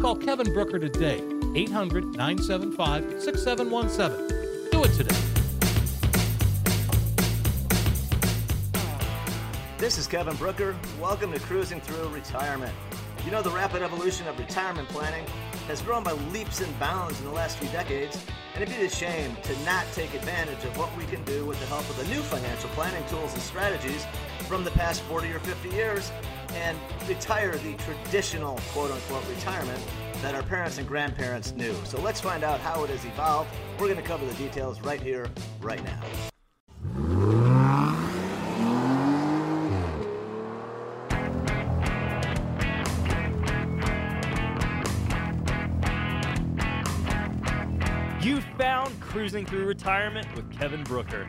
Call Kevin Brucher today, 800 975 6717. Do it today. This is Kevin Brucher. Welcome to Cruising Through Retirement. You know, the rapid evolution of retirement planning has grown by leaps and bounds in the last few decades, and it'd be a shame to not take advantage of what we can do with the help of the new financial planning tools and strategies from the past 40 or 50 years and retire the traditional quote unquote retirement that our parents and grandparents knew. So let's find out how it has evolved. We're going to cover the details right here, right now. You found Cruising Through Retirement with Kevin Brucher.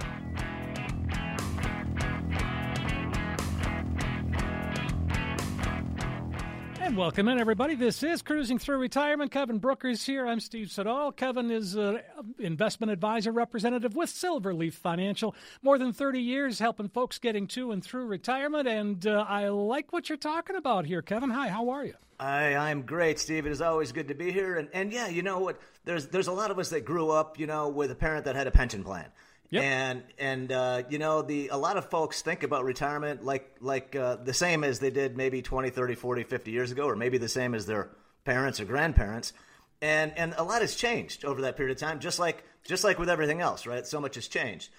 And welcome in, everybody. This is Cruising Through Retirement. Kevin Brucher is here. I'm Steve Siddall. Kevin is an investment advisor representative with Silverleaf Financial. More than 30 years helping folks getting to and through retirement. And uh, I like what you're talking about here, Kevin. Hi, how are you? I, I'm great, Steve. It is always good to be here. And, and yeah, you know what? There's, there's a lot of us that grew up, you know, with a parent that had a pension plan. Yep. And and uh, you know the a lot of folks think about retirement like like uh, the same as they did maybe 20, 30, 40, 50 years ago or maybe the same as their parents or grandparents. And and a lot has changed over that period of time just like just like with everything else, right? So much has changed.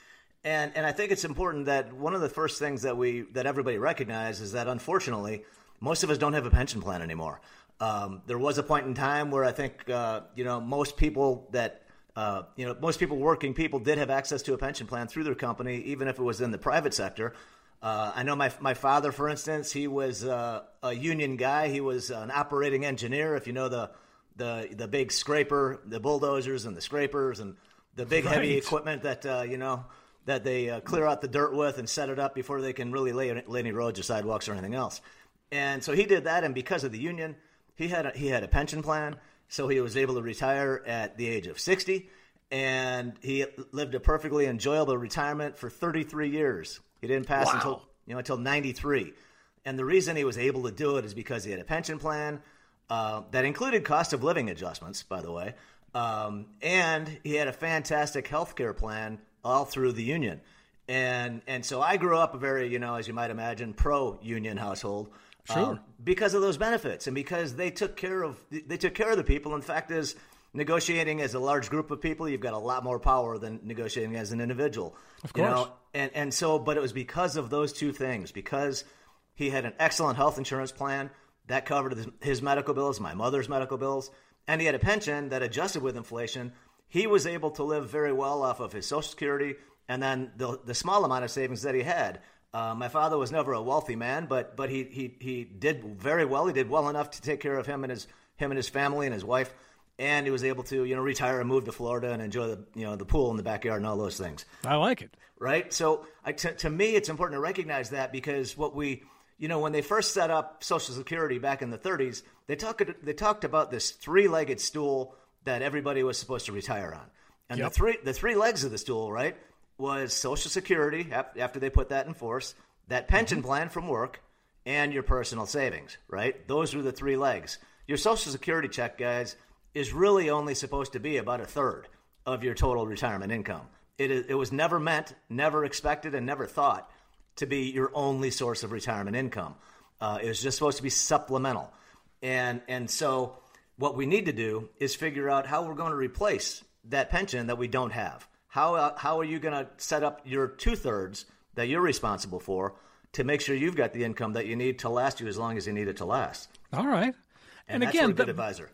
And and I think it's important that one of the first things that we that everybody recognizes is that unfortunately most of us don't have a pension plan anymore. Um, there was a point in time where I think uh, you know most people that uh, you know, most people, working people, did have access to a pension plan through their company, even if it was in the private sector. Uh, I know my my father, for instance, he was uh, a union guy. He was an operating engineer. If you know the the the big scraper, the bulldozers and the scrapers and the big Right. heavy equipment that uh, you know that they uh, clear out the dirt with and set it up before they can really lay, lay any roads or sidewalks or anything else. And so he did that, and because of the union, he had a, he had a pension plan, so he was able to retire at the age of sixty, and he lived a perfectly enjoyable retirement for thirty three years. He didn't pass Wow. until you know until ninety three, and the reason he was able to do it is because he had a pension plan uh, that included cost of living adjustments, by the way, um, and he had a fantastic health care plan all through the union. And and so I grew up a very, you know, as you might imagine, pro union household. Sure. um, because of those benefits and because they took care of they took care of the people. In fact, as negotiating as a large group of people, you've got a lot more power than negotiating as an individual. Of course. You know? And and so, but it was because of those two things. Because he had an excellent health insurance plan that covered his, his medical bills, my mother's medical bills, and he had a pension that adjusted with inflation. He was able to live very well off of his Social Security and then the the small amount of savings that he had. Uh, my father was never a wealthy man, but but he, he he did very well. He did well enough to take care of him and his him and his family and his wife, and he was able to you know retire and move to Florida and enjoy the you know the pool in the backyard and all those things I like it. right? So I, to, to me, it's important to recognize that because what we, you know, when they first set up Social Security back in the 30s, they talked they talked about this three-legged stool that everybody was supposed to retire on, and Yep. the three the three legs of the stool, right, was Social Security after they put that in force, that pension plan from work, and your personal savings, right? Those were the three legs. Your Social Security check, guys, is really only supposed to be about a third of your total retirement income. It, it was never meant, never expected, and never thought to be your only source of retirement income. Uh, it was just supposed to be supplemental. And, and so, what we need to do is figure out how we're going to replace that pension that we don't have. How, uh, how are you going to set up your two thirds that you're responsible for to make sure you've got the income that you need to last you as long as you need it to last? All right. And, and again, a good the, advisor.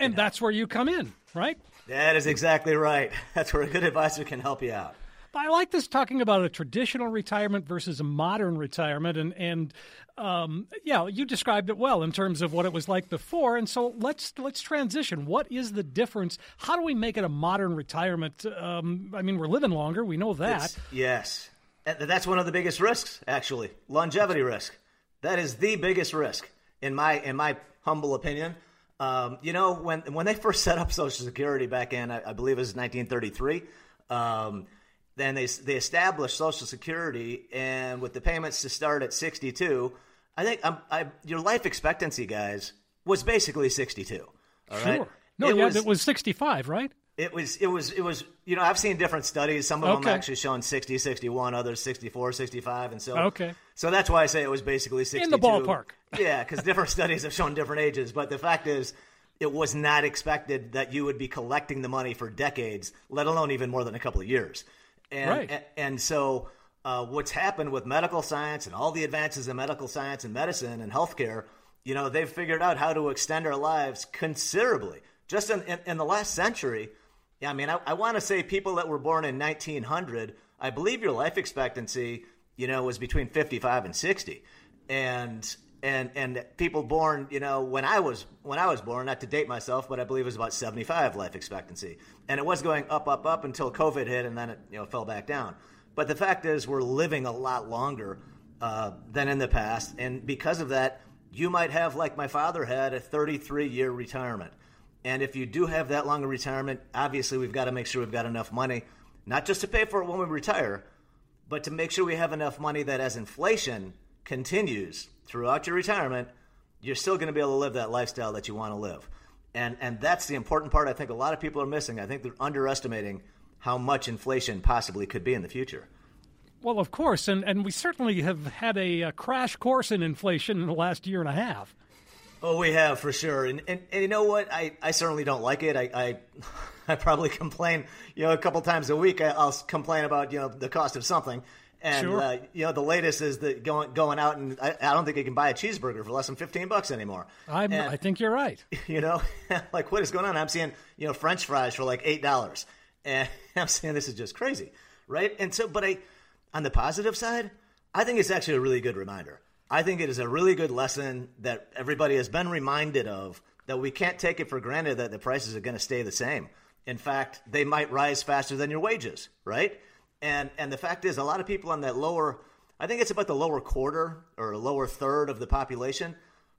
And that's where you come in, right? That is exactly right. That's where a good advisor can help you out. I like this talking about a traditional retirement versus a modern retirement, and and um, yeah, you described it well in terms of what it was like before. And so let's let's transition. What is the difference? How do we make it a modern retirement? Um, I mean, we're living longer. We know that. It's, yes, that's one of the biggest risks, actually, longevity risk. That is the biggest risk in my in my humble opinion. Um, you know, when when they first set up Social Security back in, I, I believe it was 1933. Um, then they they established Social Security, and with the payments to start at 62, I think um, I, your life expectancy, guys, was basically 62. All right. Sure. No, it yeah, was, it was 65, right? It was, it was, it was, you know, I've seen different studies. Some of okay. them actually showing 60, 61, others 64, 65. And so, okay. So that's why I say it was basically 62. In the ballpark. yeah, because different studies have shown different ages. But the fact is, it was not expected that you would be collecting the money for decades, let alone even more than a couple of years. And, right. and, and so, uh, what's happened with medical science and all the advances in medical science and medicine and healthcare, you know, they've figured out how to extend our lives considerably. Just in, in, in the last century, yeah, I mean, I, I want to say people that were born in 1900, I believe your life expectancy, you know, was between 55 and 60. And and and people born, you know, when I was when I was born, not to date myself, but I believe it was about 75 life expectancy. And it was going up up up until COVID hit and then it, you know, fell back down. But the fact is we're living a lot longer uh, than in the past, and because of that, you might have like my father had a 33 year retirement. And if you do have that long retirement, obviously we've got to make sure we've got enough money, not just to pay for it when we retire, but to make sure we have enough money that as inflation continues throughout your retirement, you're still going to be able to live that lifestyle that you want to live. And and that's the important part I think a lot of people are missing. I think they're underestimating how much inflation possibly could be in the future. Well, of course, and, and we certainly have had a, a crash course in inflation in the last year and a half. Oh, we have for sure, and, and, and you know what? I, I certainly don't like it. I, I, I probably complain, you know, a couple times a week. I, will complain about you know the cost of something, and sure. uh, you know the latest is that going going out and I, I, don't think you can buy a cheeseburger for less than fifteen bucks anymore. And, i think you're right. You know, like what is going on? I'm seeing you know French fries for like eight dollars, and I'm saying this is just crazy, right? And so, but I, on the positive side, I think it's actually a really good reminder I think it is a really good lesson that everybody has been reminded of that we can't take it for granted that the prices are going to stay the same. In fact, they might rise faster than your wages, right? And and the fact is a lot of people on that lower I think it's about the lower quarter or lower third of the population,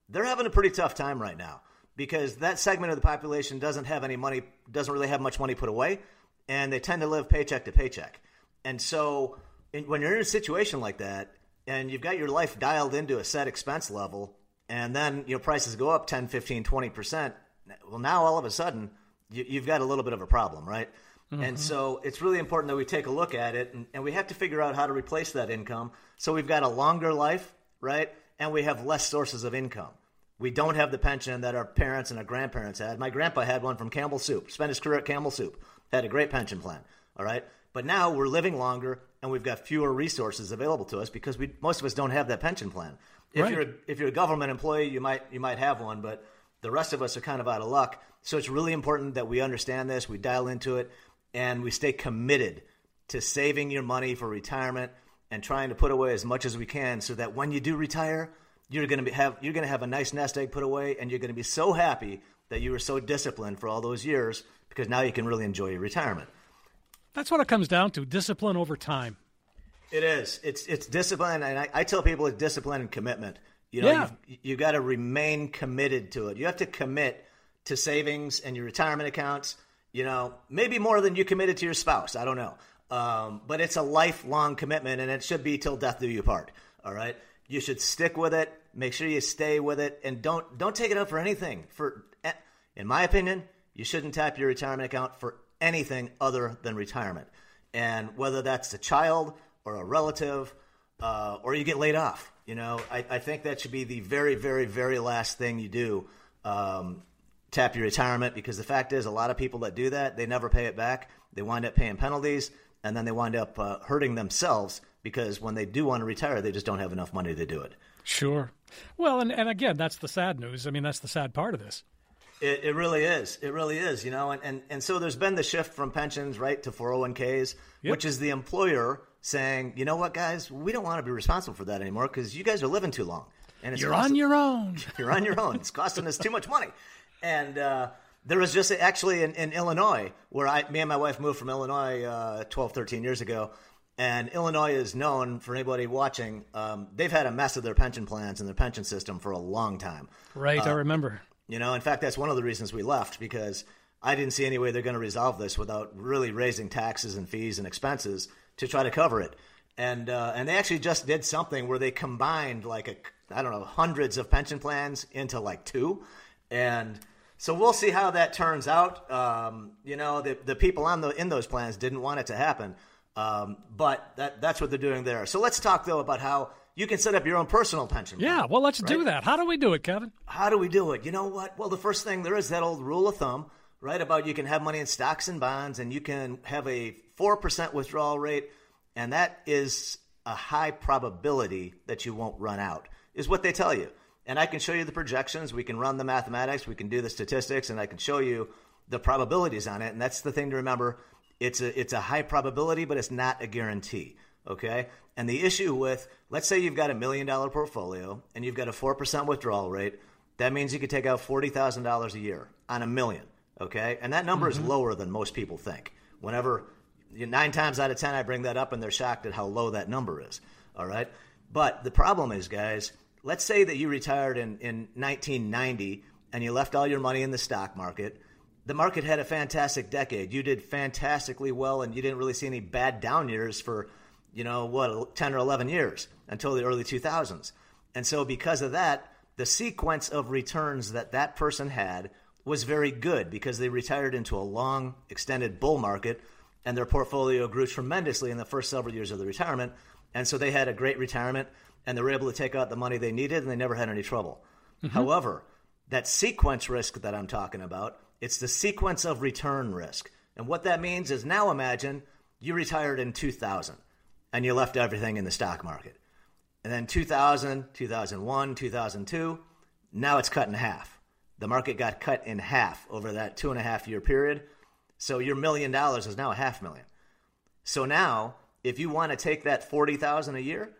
they're having a pretty tough time right now because that segment of the population doesn't have any money, doesn't really have much money put away, and they tend to live paycheck to paycheck. And so when you're in a situation like that, and you've got your life dialed into a set expense level, and then your prices go up 10, 15, 20%, well, now all of a sudden, you, have got a little bit of a problem, right? Mm-hmm. And so it's really important that we take a look at it, and, and we have to figure out how to replace that income. So we've got a longer life, right? And we have less sources of income. We don't have the pension that our parents and our grandparents had. My grandpa had one from Campbell Soup, spent his career at Campbell Soup, had a great pension plan, all right? But now we're living longer and we've got fewer resources available to us because we most of us don't have that pension plan. If right. you're a, if you're a government employee, you might you might have one, but the rest of us are kind of out of luck. So it's really important that we understand this, we dial into it, and we stay committed to saving your money for retirement and trying to put away as much as we can so that when you do retire, you're going to have you're going to have a nice nest egg put away and you're going to be so happy that you were so disciplined for all those years because now you can really enjoy your retirement. That's what it comes down to discipline over time. It is. It's it's discipline, and I, I tell people it's discipline and commitment. You know, yeah. you've, you got to remain committed to it. You have to commit to savings and your retirement accounts. You know, maybe more than you committed to your spouse. I don't know, um, but it's a lifelong commitment, and it should be till death do you part. All right, you should stick with it. Make sure you stay with it, and don't don't take it up for anything. For, in my opinion, you shouldn't tap your retirement account for anything other than retirement. And whether that's a child or a relative, uh, or you get laid off, you know, I, I, think that should be the very, very, very last thing you do. Um, tap your retirement because the fact is, a lot of people that do that, they never pay it back. They wind up paying penalties and then they wind up uh, hurting themselves because when they do want to retire, they just don't have enough money to do it. Sure. Well, and, and again, that's the sad news. I mean, that's the sad part of this. It, it really is. It really is, you know, and, and, and so there's been the shift from pensions, right, to 401ks, yep. which is the employer saying, you know what, guys, we don't want to be responsible for that anymore because you guys are living too long. And it's you're costing, on your own. You're on your own. It's costing us too much money. And uh, there was just actually in, in, Illinois where I, me and my wife moved from Illinois uh, 12, 13 years ago. And Illinois is known for anybody watching. Um, they've had a mess of their pension plans and their pension system for a long time. Right, uh, I remember. You know, in fact, that's one of the reasons we left because I didn't see any way they're going to resolve this without really raising taxes and fees and expenses to try to cover it. And uh, and they actually just did something where they combined like a I don't know hundreds of pension plans into like two, and so we'll see how that turns out. Um, you know, the the people on the in those plans didn't want it to happen, um, but that that's what they're doing there. So let's talk though about how you can set up your own personal pension. Yeah, well, let's right? do that. How do we do it, Kevin? How do we do it? You know what? Well, the first thing there is that old rule of thumb, right? About you can have money in stocks and bonds, and you can have a four percent withdrawal rate, and that is a high probability that you won't run out. Is what they tell you. And I can show you the projections. We can run the mathematics. We can do the statistics, and I can show you the probabilities on it. And that's the thing to remember. It's a it's a high probability, but it's not a guarantee. Okay. And the issue with, let's say you've got a million dollar portfolio and you've got a 4% withdrawal rate, that means you could take out $40,000 a year on a million. Okay. And that number mm-hmm. is lower than most people think. Whenever nine times out of 10, I bring that up and they're shocked at how low that number is. All right. But the problem is, guys, let's say that you retired in, in 1990 and you left all your money in the stock market. The market had a fantastic decade. You did fantastically well and you didn't really see any bad down years for you know, what, 10 or 11 years until the early 2000s. And so, because of that, the sequence of returns that that person had was very good because they retired into a long, extended bull market and their portfolio grew tremendously in the first several years of the retirement. And so, they had a great retirement and they were able to take out the money they needed and they never had any trouble. Mm-hmm. However, that sequence risk that I'm talking about, it's the sequence of return risk. And what that means is now imagine you retired in 2000 and you left everything in the stock market. And then 2000, 2001, 2002, now it's cut in half. The market got cut in half over that two and a half year period. So your million dollars is now a half million. So now, if you want to take that 40,000 a year,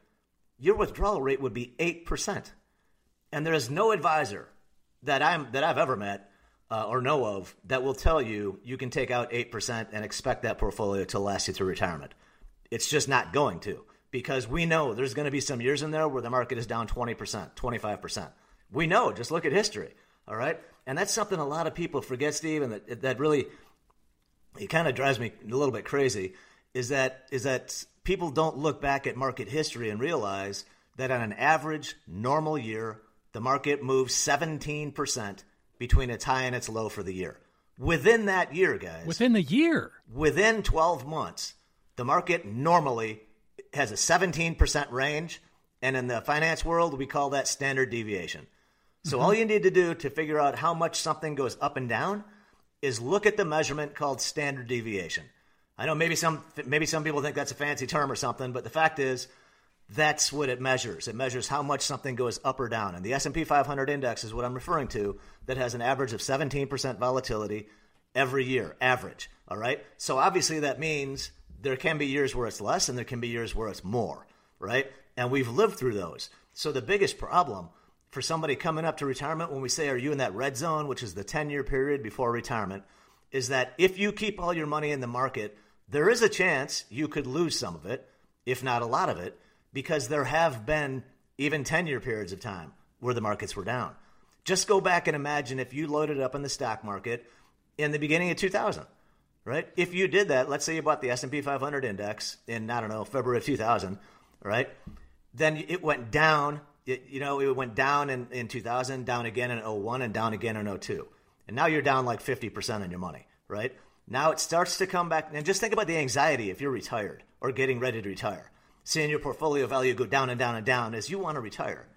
your withdrawal rate would be 8%. And there is no advisor that I'm that I've ever met uh, or know of that will tell you you can take out 8% and expect that portfolio to last you through retirement. It's just not going to because we know there's going to be some years in there where the market is down 20%, 25%. We know, just look at history. All right. And that's something a lot of people forget, Steve, and that, that really, it kind of drives me a little bit crazy is that, is that people don't look back at market history and realize that on an average normal year, the market moves 17% between its high and its low for the year. Within that year, guys. Within the year. Within 12 months, the market normally has a 17% range, and in the finance world, we call that standard deviation. So mm-hmm. all you need to do to figure out how much something goes up and down is look at the measurement called standard deviation. I know maybe some maybe some people think that's a fancy term or something, but the fact is that's what it measures. It measures how much something goes up or down. And the S&P 500 index is what I'm referring to that has an average of 17% volatility every year, average, all right? So obviously that means there can be years where it's less and there can be years where it's more, right? And we've lived through those. So the biggest problem for somebody coming up to retirement when we say, Are you in that red zone, which is the 10 year period before retirement, is that if you keep all your money in the market, there is a chance you could lose some of it, if not a lot of it, because there have been even 10 year periods of time where the markets were down. Just go back and imagine if you loaded up in the stock market in the beginning of 2000 right? If you did that, let's say you bought the S&P 500 index in I don't know February of 2000, right? Then it went down. It, you know, it went down in, in 2000, down again in 01, and down again in 02. And now you're down like 50% on your money, right? Now it starts to come back. And just think about the anxiety if you're retired or getting ready to retire, seeing your portfolio value go down and down and down as you want to retire.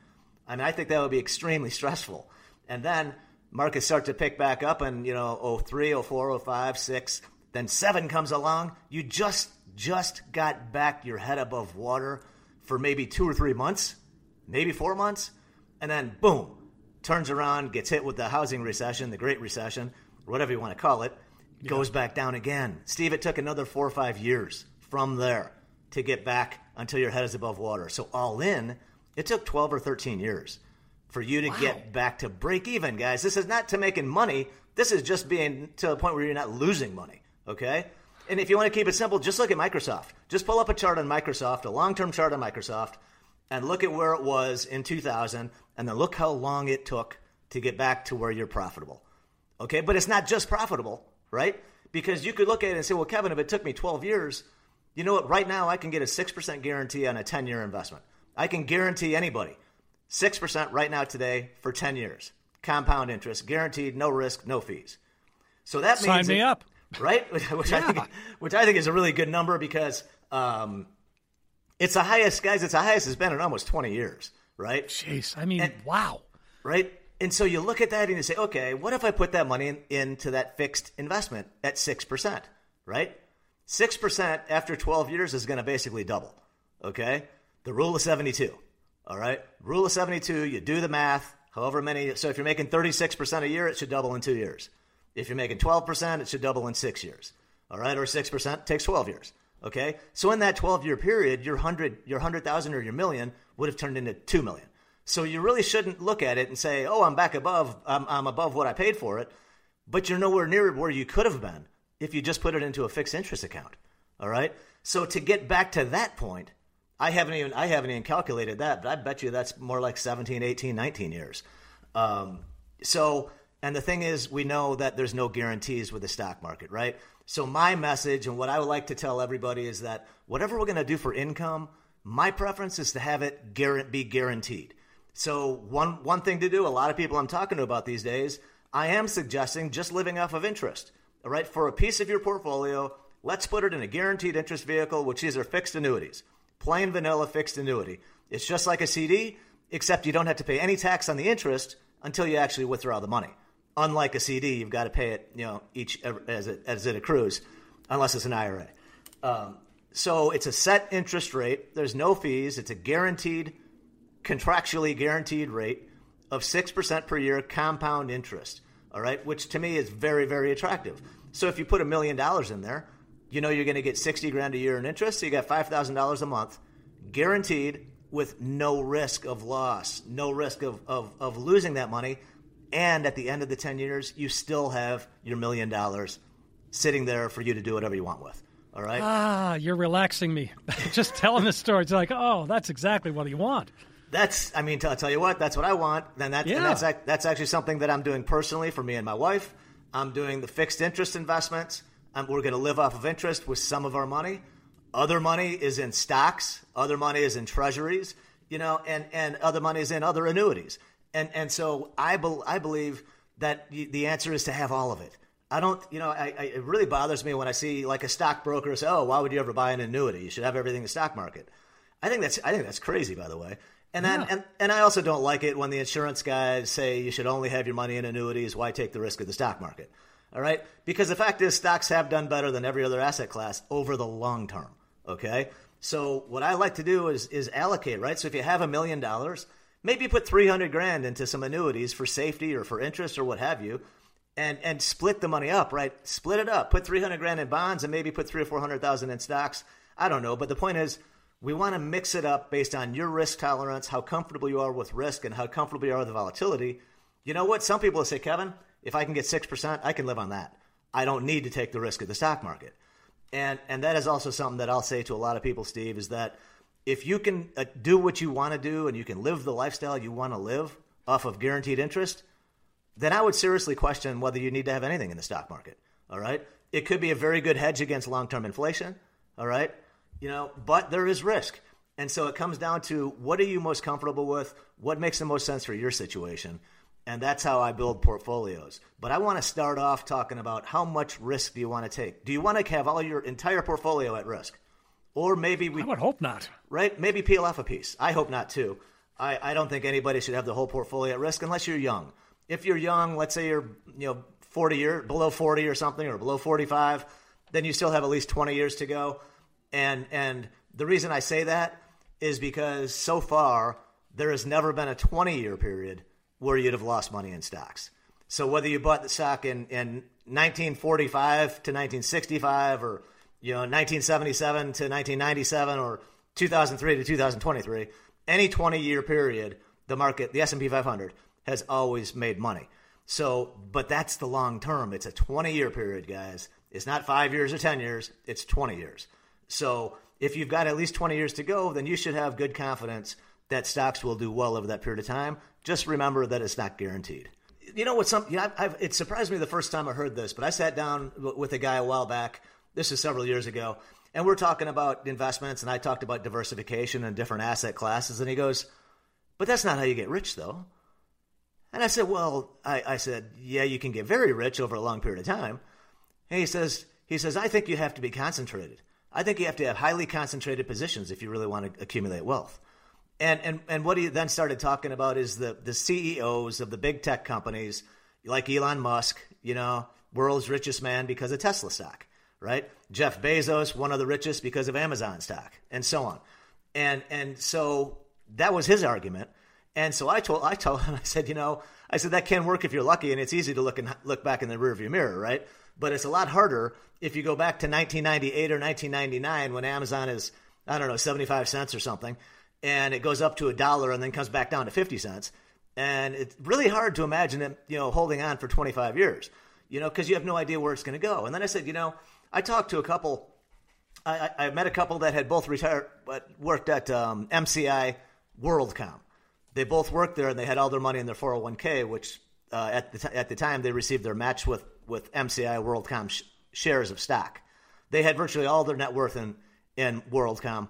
I mean, I think that would be extremely stressful. And then markets start to pick back up, and you know, 03, 04, 05, 6, then 7 comes along. You just just got back your head above water for maybe two or three months, maybe four months, and then boom, turns around, gets hit with the housing recession, the Great Recession, whatever you want to call it, yeah. goes back down again. Steve, it took another four or five years from there to get back until your head is above water. So all in, it took 12 or 13 years for you to wow. get back to break even, guys. This is not to making money. This is just being to a point where you're not losing money. Okay? And if you want to keep it simple, just look at Microsoft. Just pull up a chart on Microsoft, a long term chart on Microsoft, and look at where it was in 2000, and then look how long it took to get back to where you're profitable. Okay? But it's not just profitable, right? Because you could look at it and say, well, Kevin, if it took me 12 years, you know what? Right now, I can get a 6% guarantee on a 10 year investment. I can guarantee anybody 6% right now today for 10 years. Compound interest, guaranteed, no risk, no fees. So that Sign means me it, up right? which yeah. I think, which I think is a really good number because um, it's the highest, guys. It's the highest it's been in almost twenty years, right? Jeez, I mean, and, wow, right? And so you look at that and you say, okay, what if I put that money in, into that fixed investment at six percent, right? Six percent after twelve years is going to basically double. Okay, the rule of seventy-two. All right, rule of seventy-two. You do the math. However many. So if you're making thirty-six percent a year, it should double in two years. If you're making 12%, it should double in six years. All right, or 6% takes 12 years. Okay, so in that 12 year period, your hundred, your hundred thousand or your million would have turned into two million. So you really shouldn't look at it and say, "Oh, I'm back above. I'm, I'm above what I paid for it," but you're nowhere near where you could have been if you just put it into a fixed interest account. All right. So to get back to that point, I haven't even I haven't even calculated that, but I bet you that's more like 17, 18, 19 years. Um, so and the thing is, we know that there's no guarantees with the stock market, right? So, my message and what I would like to tell everybody is that whatever we're going to do for income, my preference is to have it be guaranteed. So, one, one thing to do, a lot of people I'm talking to about these days, I am suggesting just living off of interest. All right, for a piece of your portfolio, let's put it in a guaranteed interest vehicle, which is our fixed annuities. Plain vanilla fixed annuity. It's just like a CD, except you don't have to pay any tax on the interest until you actually withdraw the money unlike a CD, you've got to pay it, you know, each as it as it accrues, unless it's an IRA. Um, so it's a set interest rate. There's no fees. It's a guaranteed, contractually guaranteed rate of six percent per year compound interest. All right, which to me is very very attractive. So if you put a million dollars in there, you know you're going to get sixty grand a year in interest. So you got five thousand dollars a month, guaranteed with no risk of loss, no risk of, of, of losing that money and at the end of the 10 years, you still have your million dollars sitting there for you to do whatever you want with. All right. Ah, you're relaxing me. Just telling the story. It's like, oh, that's exactly what you want. That's, I mean, I'll tell you what, that's what I want. Then that's, yeah. that's, that's actually something that I'm doing personally for me and my wife. I'm doing the fixed interest investments. Um, we're going to live off of interest with some of our money. Other money is in stocks. Other money is in treasuries, you know, and, and other money is in other annuities. And and so I be, I believe that the answer is to have all of it. I don't, you know, I, I, it really bothers me when I see like a stockbroker say, "Oh, why would you ever buy an annuity? You should have everything in the stock market." I think that's I think that's crazy, by the way. And yeah. and, and I also don't like it when the insurance guys say you should only have your money in annuities. Why take the risk of the stock market? All right, because the fact is, stocks have done better than every other asset class over the long term. Okay, so what I like to do is is allocate. Right, so if you have a million dollars maybe put 300 grand into some annuities for safety or for interest or what have you and and split the money up right split it up put 300 grand in bonds and maybe put 3 or 400,000 in stocks i don't know but the point is we want to mix it up based on your risk tolerance how comfortable you are with risk and how comfortable you are with the volatility you know what some people will say kevin if i can get 6% i can live on that i don't need to take the risk of the stock market and and that is also something that i'll say to a lot of people steve is that if you can uh, do what you want to do and you can live the lifestyle you want to live off of guaranteed interest, then I would seriously question whether you need to have anything in the stock market. All right. It could be a very good hedge against long term inflation. All right. You know, but there is risk. And so it comes down to what are you most comfortable with? What makes the most sense for your situation? And that's how I build portfolios. But I want to start off talking about how much risk do you want to take? Do you want to have all your entire portfolio at risk? Or maybe we I would hope not. right? Maybe peel off a piece. I hope not too. I, I don't think anybody should have the whole portfolio at risk unless you're young. If you're young, let's say you're you know 40 year below 40 or something or below 45, then you still have at least 20 years to go. And and the reason I say that is because so far there has never been a 20 year period where you'd have lost money in stocks. So whether you bought the stock in, in 1945 to 1965 or you know 1977 to 1997 or 2003 to 2023, any 20 year period, the market, the S&P 500 has always made money. So, but that's the long term. It's a 20 year period, guys. It's not 5 years or 10 years, it's 20 years. So, if you've got at least 20 years to go, then you should have good confidence that stocks will do well over that period of time. Just remember that it's not guaranteed. You know what? Some you know, I've, it surprised me the first time I heard this, but I sat down with a guy a while back. This is several years ago, and we're talking about investments, and I talked about diversification and different asset classes, and he goes, "But that's not how you get rich, though." And I said, "Well, I, I said, yeah, you can get very rich over a long period of time." And he says, "He says I think you have to be concentrated. I think you have to have highly concentrated positions if you really want to accumulate wealth." And, and and what he then started talking about is the the CEOs of the big tech companies like Elon Musk, you know, world's richest man because of Tesla stock, right? Jeff Bezos, one of the richest because of Amazon stock, and so on. And and so that was his argument. And so I told I told him I said, you know, I said that can work if you're lucky, and it's easy to look and look back in the rearview mirror, right? But it's a lot harder if you go back to 1998 or 1999 when Amazon is I don't know 75 cents or something and it goes up to a dollar and then comes back down to 50 cents. And it's really hard to imagine it, you know, holding on for 25 years, you know, because you have no idea where it's going to go. And then I said, you know, I talked to a couple, I, I met a couple that had both retired, but worked at um, MCI WorldCom. They both worked there and they had all their money in their 401k, which uh, at, the t- at the time they received their match with, with MCI WorldCom sh- shares of stock. They had virtually all their net worth in, in WorldCom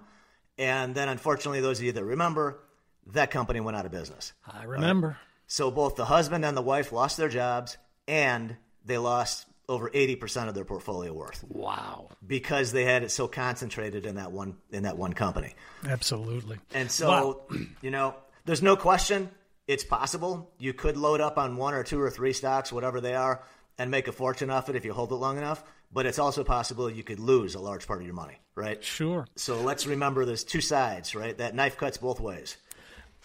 and then, unfortunately, those of you that remember, that company went out of business. I remember. Right? So both the husband and the wife lost their jobs, and they lost over 80% of their portfolio worth. Wow. Because they had it so concentrated in that one in that one company. Absolutely. And so, wow. you know, there's no question it's possible. You could load up on one or two or three stocks, whatever they are, and make a fortune off it if you hold it long enough but it's also possible you could lose a large part of your money, right? Sure. So let's remember there's two sides, right? That knife cuts both ways.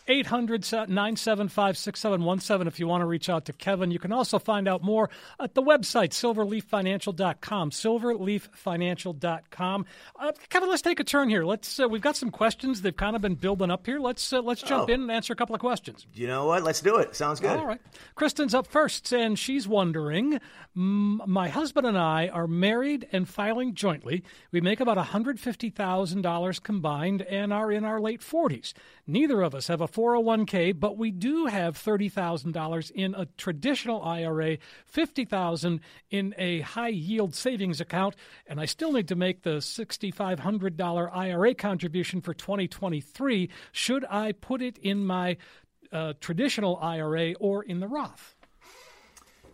800 975 6717 if you want to reach out to Kevin. You can also find out more at the website, silverleaffinancial.com. Silverleaffinancial.com. Uh, Kevin, let's take a turn here. Let's. Uh, we've got some questions. They've kind of been building up here. Let's uh, let's jump oh. in and answer a couple of questions. You know what? Let's do it. Sounds good. All right. Kristen's up first, and she's wondering My husband and I are married and filing jointly. We make about $150,000 combined and are in our late 40s. Neither of us have a 401k, but we do have $30,000 in a traditional IRA, 50,000 in a high yield savings account, and I still need to make the $6,500 IRA contribution for 2023. Should I put it in my uh, traditional IRA or in the Roth?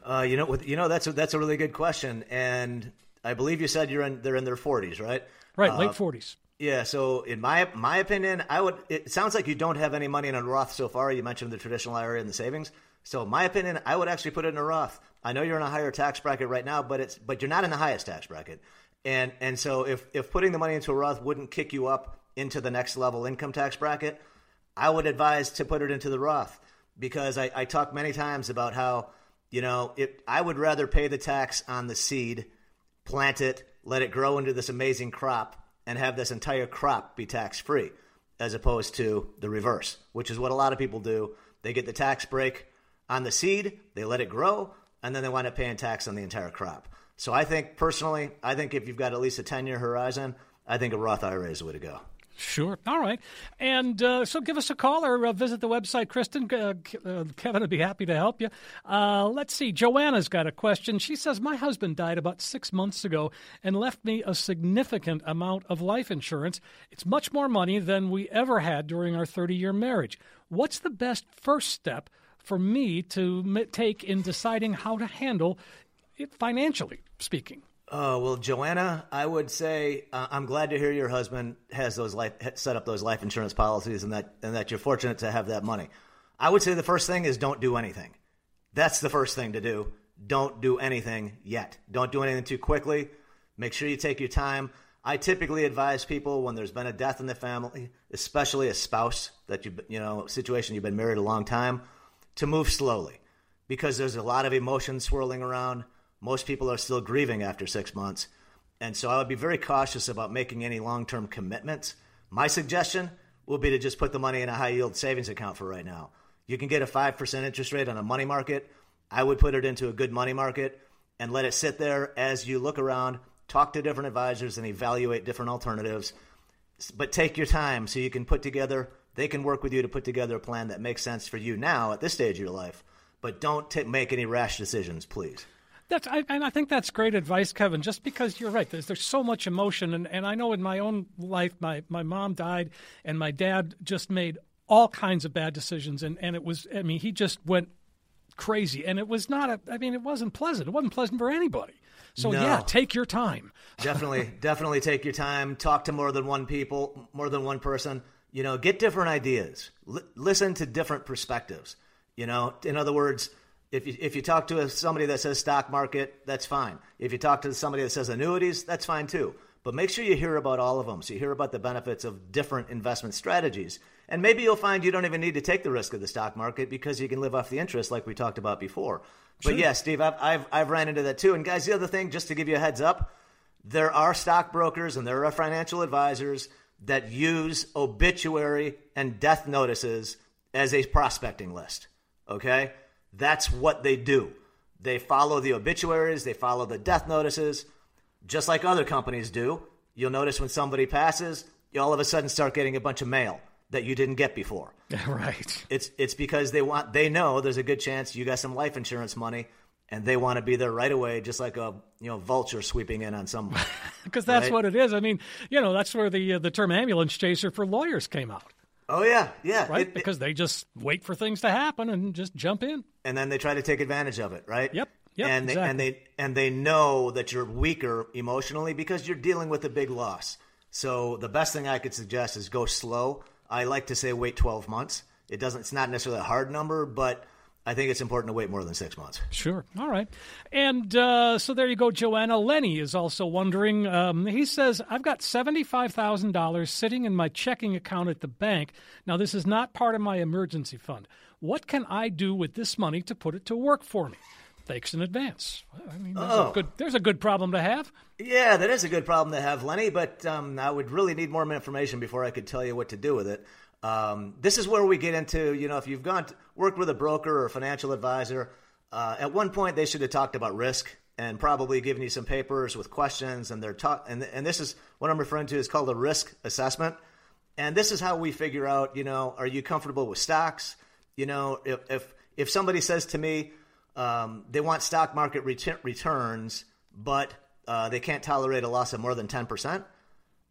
Uh, you know, you know that's a, that's a really good question, and I believe you said you're in they're in their 40s, right? Right, uh, late 40s. Yeah, so in my my opinion, I would. It sounds like you don't have any money in a Roth so far. You mentioned the traditional IRA and the savings. So my opinion, I would actually put it in a Roth. I know you're in a higher tax bracket right now, but it's but you're not in the highest tax bracket. And and so if if putting the money into a Roth wouldn't kick you up into the next level income tax bracket, I would advise to put it into the Roth because I, I talk many times about how you know it. I would rather pay the tax on the seed, plant it, let it grow into this amazing crop and have this entire crop be tax free, as opposed to the reverse, which is what a lot of people do. They get the tax break on the seed, they let it grow, and then they wind up paying tax on the entire crop. So I think personally, I think if you've got at least a 10 year horizon, I think a Roth IRA is the way to go. Sure. All right. And uh, so give us a call or uh, visit the website, Kristen. Uh, uh Kevin would be happy to help you. Uh, let's see. Joanna's got a question. She says, My husband died about six months ago and left me a significant amount of life insurance. It's much more money than we ever had during our 30 year marriage. What's the best first step for me to take in deciding how to handle it financially speaking? Oh well, Joanna, I would say uh, I'm glad to hear your husband has those life set up those life insurance policies, and that and that you're fortunate to have that money. I would say the first thing is don't do anything. That's the first thing to do. Don't do anything yet. Don't do anything too quickly. Make sure you take your time. I typically advise people when there's been a death in the family, especially a spouse that you you know situation you've been married a long time, to move slowly, because there's a lot of emotions swirling around most people are still grieving after six months. And so I would be very cautious about making any long term commitments. My suggestion will be to just put the money in a high yield savings account for right now. You can get a 5% interest rate on a money market. I would put it into a good money market and let it sit there as you look around, talk to different advisors, and evaluate different alternatives. But take your time so you can put together, they can work with you to put together a plan that makes sense for you now at this stage of your life. But don't t- make any rash decisions, please. That's I, and I think that's great advice, Kevin. Just because you're right, there's there's so much emotion, and, and I know in my own life, my my mom died, and my dad just made all kinds of bad decisions, and and it was I mean he just went crazy, and it was not a I mean it wasn't pleasant. It wasn't pleasant for anybody. So No. yeah, take your time. definitely definitely take your time talk to more than one people more than one person you know get different ideas L- listen to different perspectives you know in other words if you, if you talk to somebody that says stock market that's fine. If you talk to somebody that says annuities that's fine too. But make sure you hear about all of them. So you hear about the benefits of different investment strategies. And maybe you'll find you don't even need to take the risk of the stock market because you can live off the interest like we talked about before. But yeah steve I've, I've, I've ran into that too. And guys the other thing just to give you a heads up there are stockbrokers and there are financial advisors that use obituary and death notices as a prospecting list. Okay? That's what they do. They follow the obituaries, they follow the death notices, just like other companies do. You'll notice when somebody passes, you all of a sudden start getting a bunch of mail that you didn't get before. right. It's it's because they want they know there's a good chance you got some life insurance money and they want to be there right away just like a you know vulture sweeping in on someone. Because that's Right. what it is. I mean, you know, that's where the uh, the term ambulance chaser for lawyers came out, oh yeah, yeah. right? It- it- because they just wait for things to happen and just jump in. and then they try to take advantage of it, right? Yep, yep, and they and they and they know that you're weaker emotionally because you're dealing with a big loss. So the best thing I could suggest is go slow. I like to say wait 12 months. It doesn't. It's not necessarily a hard number, but I think it's important to wait more than six months. Sure. All right. And uh, so there you go, Joanna. Lenny is also wondering. Um, he says, I've got $75,000 sitting in my checking account at the bank. Now, this is not part of my emergency fund. What can I do with this money to put it to work for me? Thanks in advance. I mean, there's, Oh. a good, there's a good problem to have. Yeah, that is a good problem to have, Lenny. But um, I would really need more information before I could tell you what to do with it. Um, this is where we get into, you know, if you've gone worked with a broker or a financial advisor, uh, at one point they should have talked about risk and probably given you some papers with questions. And they're talk, and and this is what I'm referring to is called a risk assessment. And this is how we figure out, you know, are you comfortable with stocks? You know, if if, if somebody says to me um, they want stock market retur- returns, but uh, they can't tolerate a loss of more than ten percent,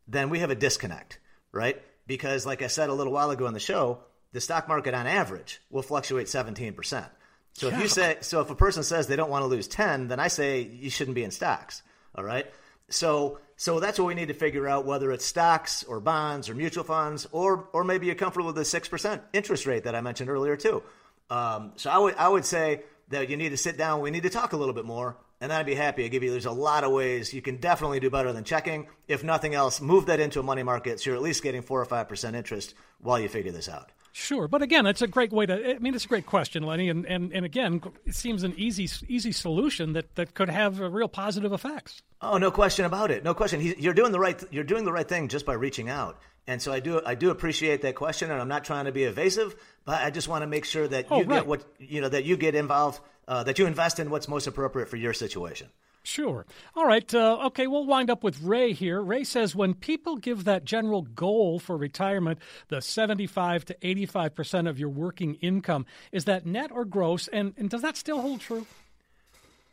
then we have a disconnect, right? Because, like I said a little while ago on the show, the stock market on average will fluctuate 17%. So if you say, so if a person says they don't want to lose 10, then I say you shouldn't be in stocks. All right. So, so that's what we need to figure out whether it's stocks or bonds or mutual funds, or, or maybe you're comfortable with the 6% interest rate that I mentioned earlier too. Um, so I would, I would say that you need to sit down. We need to talk a little bit more and I'd be happy to give you. There's a lot of ways you can definitely do better than checking. If nothing else, move that into a money market so you're at least getting four or five percent interest while you figure this out. Sure, but again, it's a great way to. I mean, it's a great question, Lenny, and, and, and again, it seems an easy easy solution that, that could have uh, real positive effects. Oh, no question about it. No question. He, you're doing the right. You're doing the right thing just by reaching out. And so I do. I do appreciate that question, and I'm not trying to be evasive, but I just want to make sure that Oh, you right. get what you know. That you get involved. Uh, that you invest in what's most appropriate for your situation. Sure. All right. Uh, okay, we'll wind up with Ray here. Ray says when people give that general goal for retirement, the 75 to 85% of your working income, is that net or gross? And, and does that still hold true?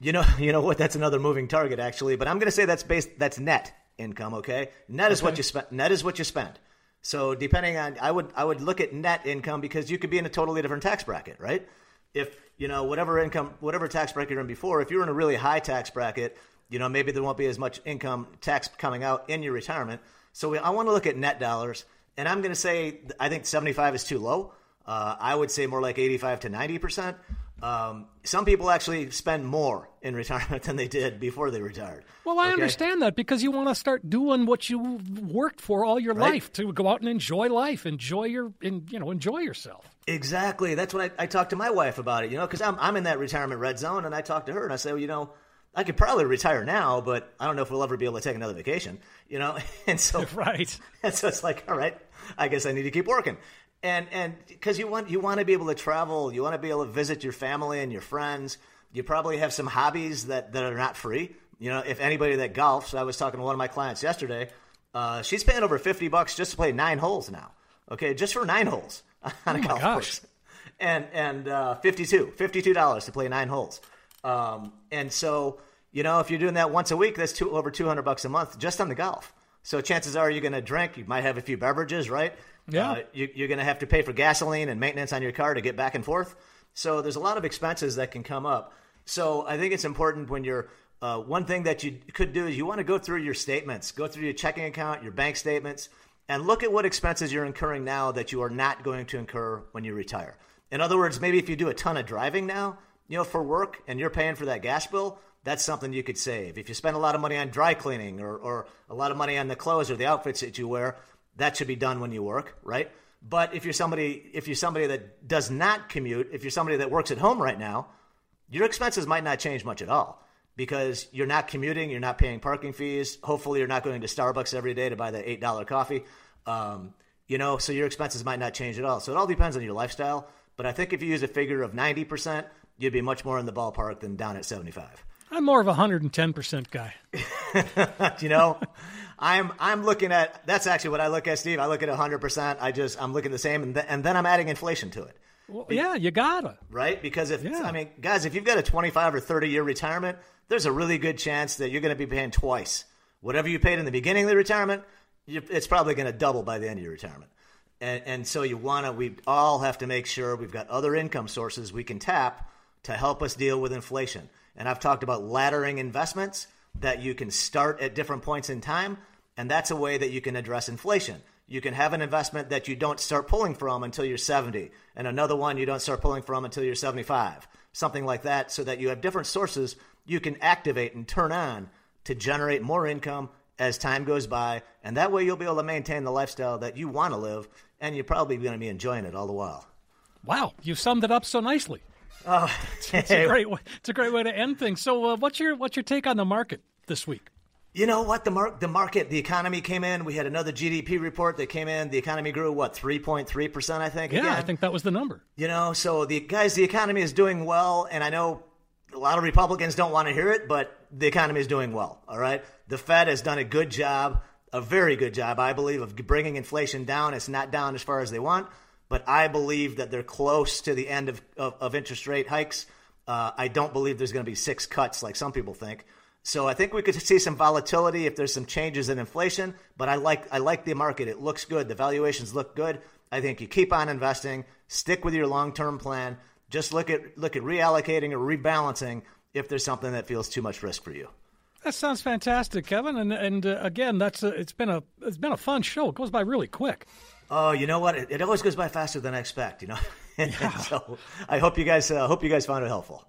You know, you know what? That's another moving target, actually. But I'm going to say that's based. That's net income. Okay, net is what you spend. Net is what you spend. So depending on, I would I would look at net income because you could be in a totally different tax bracket, right? If you know whatever income, whatever tax bracket you're in before, if you're in a really high tax bracket, you know maybe there won't be as much income tax coming out in your retirement. So we, I want to look at net dollars, and I'm going to say I think 75 is too low. Uh, I would say more like 85 to 90 percent. Um, some people actually spend more in retirement than they did before they retired. Well, I okay? understand that because you want to start doing what you worked for all your right? life to go out and enjoy life, enjoy your, in, you know, enjoy yourself. Exactly. That's what I, I talked to my wife about it. You know, because I'm I'm in that retirement red zone, and I talked to her and I said, well, you know, I could probably retire now, but I don't know if we'll ever be able to take another vacation. You know, and so right, and so it's like, all right, I guess I need to keep working and and because you want you want to be able to travel, you want to be able to visit your family and your friends. You probably have some hobbies that that are not free. You know, if anybody that golfs, I was talking to one of my clients yesterday. Uh, she's paying over fifty bucks just to play nine holes now. Okay, just for nine holes on oh a golf gosh. course, and and uh, 52 dollars to play nine holes. Um, and so you know, if you're doing that once a week, that's two, over two hundred bucks a month just on the golf. So chances are you're going to drink. You might have a few beverages, right? Yeah. Uh, you, you're going to have to pay for gasoline and maintenance on your car to get back and forth. So there's a lot of expenses that can come up. So I think it's important when you're uh, one thing that you could do is you want to go through your statements, go through your checking account, your bank statements, and look at what expenses you're incurring now that you are not going to incur when you retire. In other words, maybe if you do a ton of driving now, you know, for work and you're paying for that gas bill, that's something you could save. If you spend a lot of money on dry cleaning or, or a lot of money on the clothes or the outfits that you wear, that should be done when you work, right? But if you're somebody if you're somebody that does not commute, if you're somebody that works at home right now, your expenses might not change much at all because you're not commuting, you're not paying parking fees. Hopefully, you're not going to Starbucks every day to buy the eight dollar coffee. Um, you know, so your expenses might not change at all. So it all depends on your lifestyle. But I think if you use a figure of ninety percent, you'd be much more in the ballpark than down at seventy five. I'm more of a hundred and ten percent guy. you know, I'm I'm looking at that's actually what I look at, Steve. I look at 100. percent I just I'm looking the same, and, th- and then I'm adding inflation to it. Well, yeah, you gotta right because if yeah. I mean, guys, if you've got a 25 or 30 year retirement, there's a really good chance that you're going to be paying twice whatever you paid in the beginning of the retirement. it's probably going to double by the end of your retirement. And, and so you want to, we all have to make sure we've got other income sources we can tap to help us deal with inflation. And I've talked about laddering investments that you can start at different points in time and that's a way that you can address inflation. You can have an investment that you don't start pulling from until you're 70, and another one you don't start pulling from until you're 75, something like that, so that you have different sources you can activate and turn on to generate more income as time goes by. And that way you'll be able to maintain the lifestyle that you want to live, and you're probably going to be enjoying it all the while. Wow, you summed it up so nicely. Oh, it's, a great way, it's a great way to end things. So, uh, what's your what's your take on the market this week? You know what? The, mar- the market, the economy came in. We had another GDP report that came in. The economy grew, what, 3.3%, I think? Yeah, again. I think that was the number. You know, so the guys, the economy is doing well. And I know a lot of Republicans don't want to hear it, but the economy is doing well. All right. The Fed has done a good job, a very good job, I believe, of bringing inflation down. It's not down as far as they want, but I believe that they're close to the end of, of, of interest rate hikes. Uh, I don't believe there's going to be six cuts like some people think. So I think we could see some volatility if there's some changes in inflation. But I like I like the market. It looks good. The valuations look good. I think you keep on investing. Stick with your long term plan. Just look at look at reallocating or rebalancing if there's something that feels too much risk for you. That sounds fantastic, Kevin. And and uh, again, that's a, it's been a it's been a fun show. It goes by really quick. Oh, you know what? It, it always goes by faster than I expect. You know. Yeah. so I hope you guys uh, hope you guys found it helpful.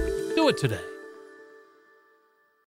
Do it today.